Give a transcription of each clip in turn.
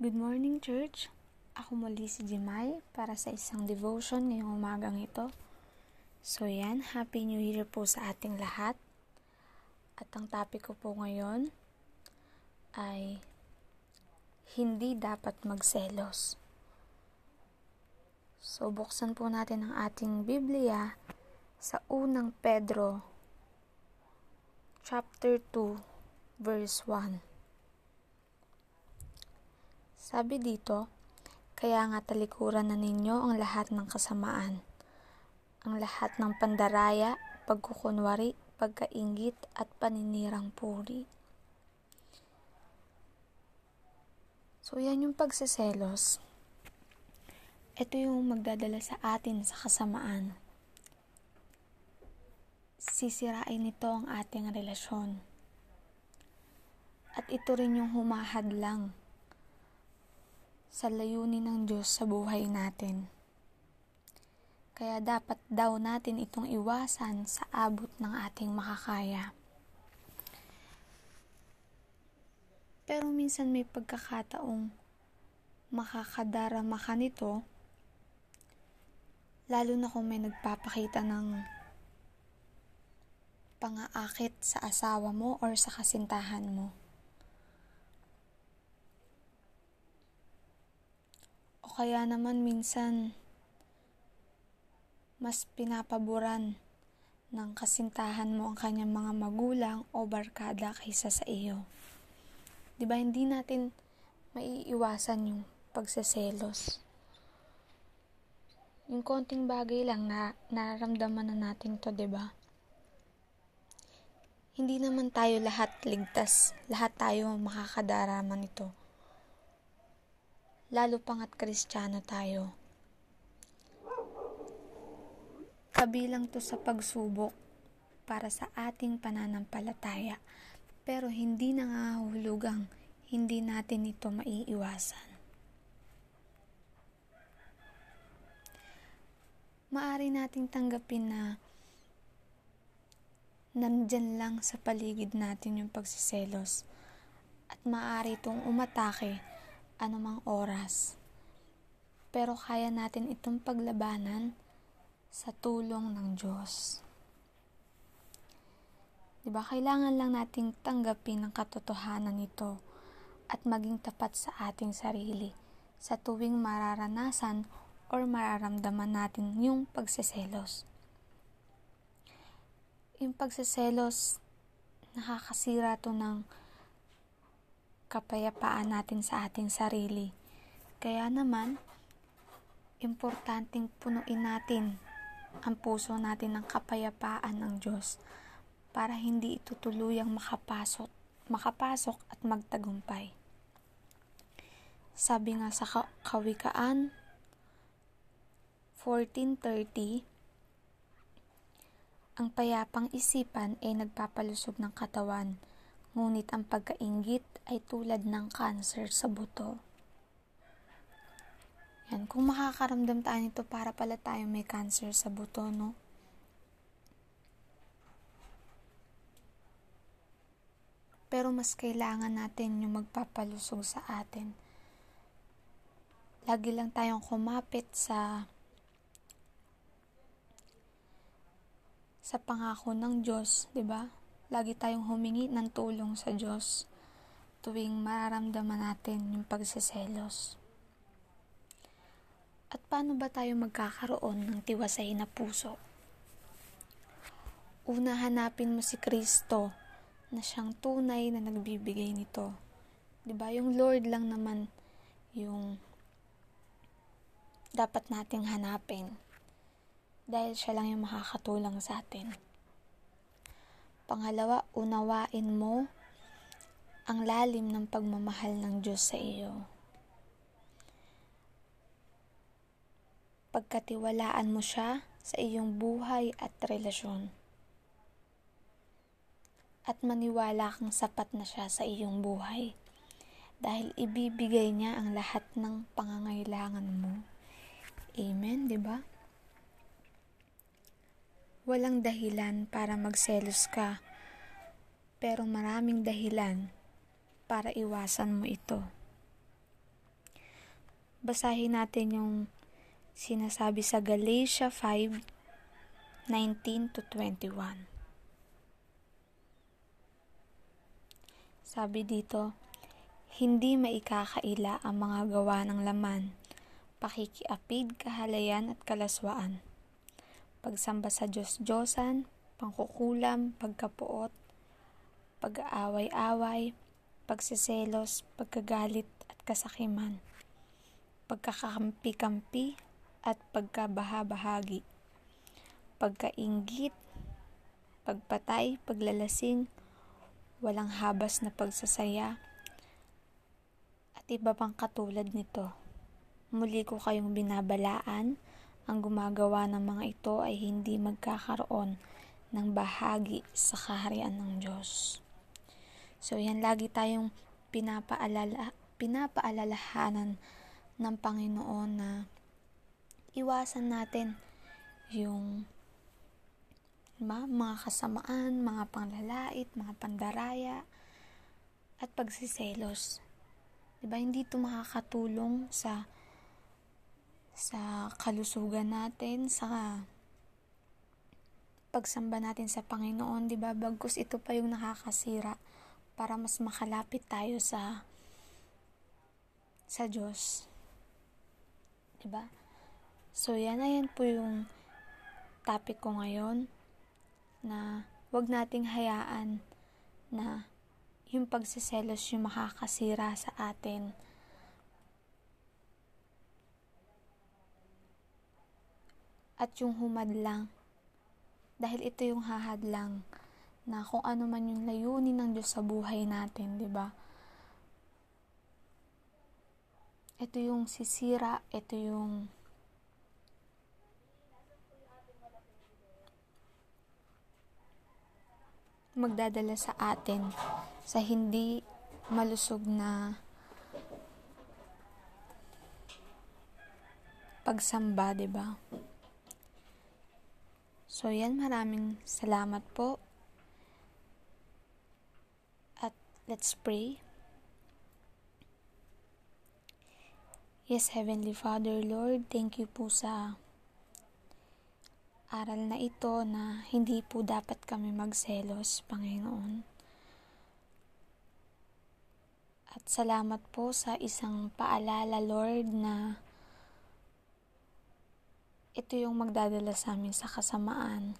Good morning, church. Ako muli si Jemay para sa isang devotion ngayong umagang ito. So yan, Happy New Year po sa ating lahat. At ang topic ko po ngayon ay hindi dapat magselos. So buksan po natin ang ating Biblia sa unang Pedro chapter 2 verse 1. Sabi dito, kaya nga talikuran na ninyo ang lahat ng kasamaan, ang lahat ng pandaraya, pagkukunwari, pagkaingit at paninirang puri. So yan yung pagseselos. Ito yung magdadala sa atin sa kasamaan. Sisirain nito ang ating relasyon. At ito rin yung humahadlang sa layunin ng Diyos sa buhay natin. Kaya dapat daw natin itong iwasan sa abot ng ating makakaya. Pero minsan may pagkakataong makakadarama ka nito, lalo na kung may nagpapakita ng pangaakit sa asawa mo or sa kasintahan mo. Kaya naman minsan mas pinapaboran ng kasintahan mo ang kanyang mga magulang o barkada kaysa sa iyo. 'Di ba hindi natin maiiwasan yung pagseselos. Yung konting bagay lang na nararamdaman na natin to, 'di ba? Hindi naman tayo lahat ligtas, lahat tayo makakadarama nito lalo pangat kristyano tayo. Kabilang to sa pagsubok para sa ating pananampalataya, pero hindi nangahulugang hindi natin ito maiiwasan. Maari nating tanggapin na nandyan lang sa paligid natin yung pagsiselos at maaari itong umatake anumang oras. Pero kaya natin itong paglabanan sa tulong ng Diyos. Diba, kailangan lang nating tanggapin ang katotohanan nito at maging tapat sa ating sarili sa tuwing mararanasan or mararamdaman natin yung pagseselos. Yung pagseselos, nakakasira to ng kapayapaan natin sa ating sarili. Kaya naman, importanteng punuin natin ang puso natin ng kapayapaan ng Diyos para hindi ito tuluyang makapasok, makapasok at magtagumpay. Sabi nga sa Kawikaan 14.30, ang payapang isipan ay nagpapalusog ng katawan Ngunit ang pagkaingit ay tulad ng cancer sa buto. Yan, kung makakaramdam tayo nito para pala tayo may cancer sa buto, no? Pero mas kailangan natin yung magpapalusog sa atin. Lagi lang tayong kumapit sa sa pangako ng Diyos, 'di ba? Lagi tayong humingi ng tulong sa Diyos tuwing mararamdaman natin yung pagseselos. At paano ba tayo magkakaroon ng tiwasay na puso? Una hanapin mo si Kristo na siyang tunay na nagbibigay nito. 'Di ba? Yung Lord lang naman yung dapat nating hanapin dahil siya lang yung makakatulong sa atin. Pangalawa, unawain mo ang lalim ng pagmamahal ng Diyos sa iyo. Pagkatiwalaan mo siya sa iyong buhay at relasyon. At maniwala kang sapat na siya sa iyong buhay dahil ibibigay niya ang lahat ng pangangailangan mo. Amen, 'di ba? Walang dahilan para magselos ka, pero maraming dahilan para iwasan mo ito. basahin natin yung sinasabi sa Galatia 5, 19 to 21. Sabi dito, hindi maikakaila ang mga gawa ng laman, pakikiapid, kahalayan at kalaswaan. Pagsamba sa Diyos-Diyosan, pangkukulam, pagkapuot, pag-aaway-away, pagsiselos, pagkagalit at kasakiman, pagkakampi-kampi at pagkabahabahagi, pagkaingit, pagpatay, paglalasing, walang habas na pagsasaya, at iba pang katulad nito. Muli ko kayong binabalaan, ang gumagawa ng mga ito ay hindi magkakaroon ng bahagi sa kaharian ng Diyos. So yan lagi tayong pinapaalala, pinapaalalahanan ng Panginoon na iwasan natin yung Diba? Mga kasamaan, mga panglalait, mga pandaraya, at pagsiselos. Diba? Hindi ito makakatulong sa sa kalusugan natin, sa pagsamba natin sa Panginoon, 'di ba? Bagkus ito pa yung nakakasira para mas makalapit tayo sa sa Diyos. 'Di ba? So yan ayan po yung topic ko ngayon na wag nating hayaan na yung pagsiselos yung makakasira sa atin. At yung humadlang, dahil ito yung hahadlang na kung ano man yung layunin ng Diyos sa buhay natin, di ba? Ito yung sisira, ito yung magdadala sa atin sa hindi malusog na pagsamba, 'di ba? So, yan maraming salamat po. At let's pray. Yes, Heavenly Father, Lord, thank you po sa aral na ito na hindi po dapat kami magselos, Panginoon. At salamat po sa isang paalala, Lord, na ito yung magdadala sa amin sa kasamaan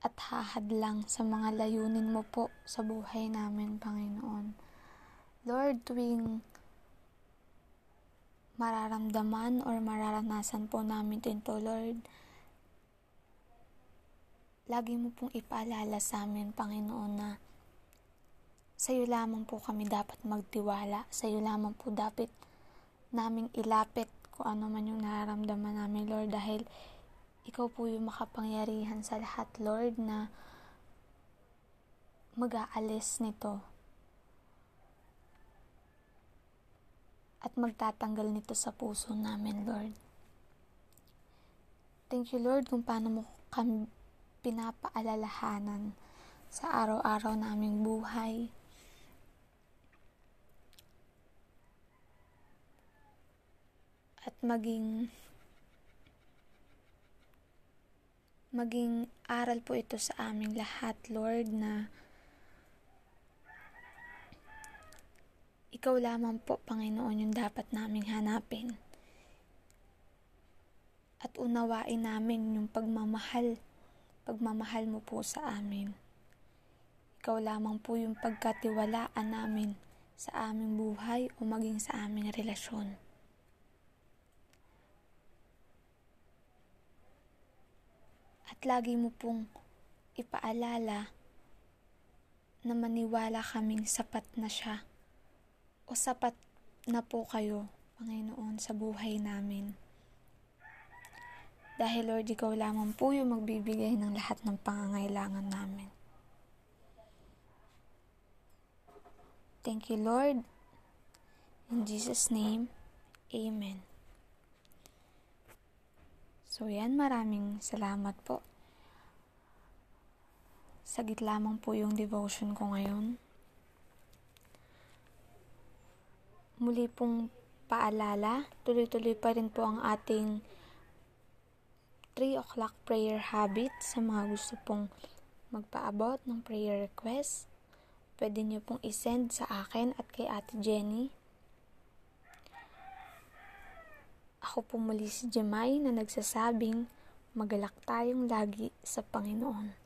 at hahadlang sa mga layunin mo po sa buhay namin, Panginoon. Lord, tuwing mararamdaman or mararanasan po namin ito, Lord. Lagi mo pong ipaalala sa amin, Panginoon, na sa iyo lamang po kami dapat magtiwala. Sa iyo lamang po dapat naming ilapit kung ano man yung nararamdaman namin, Lord, dahil ikaw po yung makapangyarihan sa lahat, Lord, na mag-aalis nito at magtatanggal nito sa puso namin, Lord. Thank you, Lord, kung paano mo kami pinapaalalahanan sa araw-araw naming buhay. At maging maging aral po ito sa aming lahat, Lord, na Ikaw lamang po, Panginoon, yung dapat naming hanapin. At unawain namin yung pagmamahal, pagmamahal mo po sa amin. Ikaw lamang po yung pagkatiwalaan namin sa aming buhay o maging sa aming relasyon. At lagi mo pong ipaalala na maniwala kaming sapat na siya o sapat na po kayo, Panginoon, sa buhay namin. Dahil Lord, Ikaw lamang po yung magbibigay ng lahat ng pangangailangan namin. Thank you, Lord. In Jesus' name, Amen. So yan, maraming salamat po. Sagit lamang po yung devotion ko ngayon. Muli pong paalala, tuloy-tuloy pa rin po ang ating 3 o'clock prayer habit sa mga gusto pong magpaabot ng prayer request. Pwede nyo pong isend sa akin at kay Ate Jenny. Ako po muli si Jemay na nagsasabing magalak tayong lagi sa Panginoon.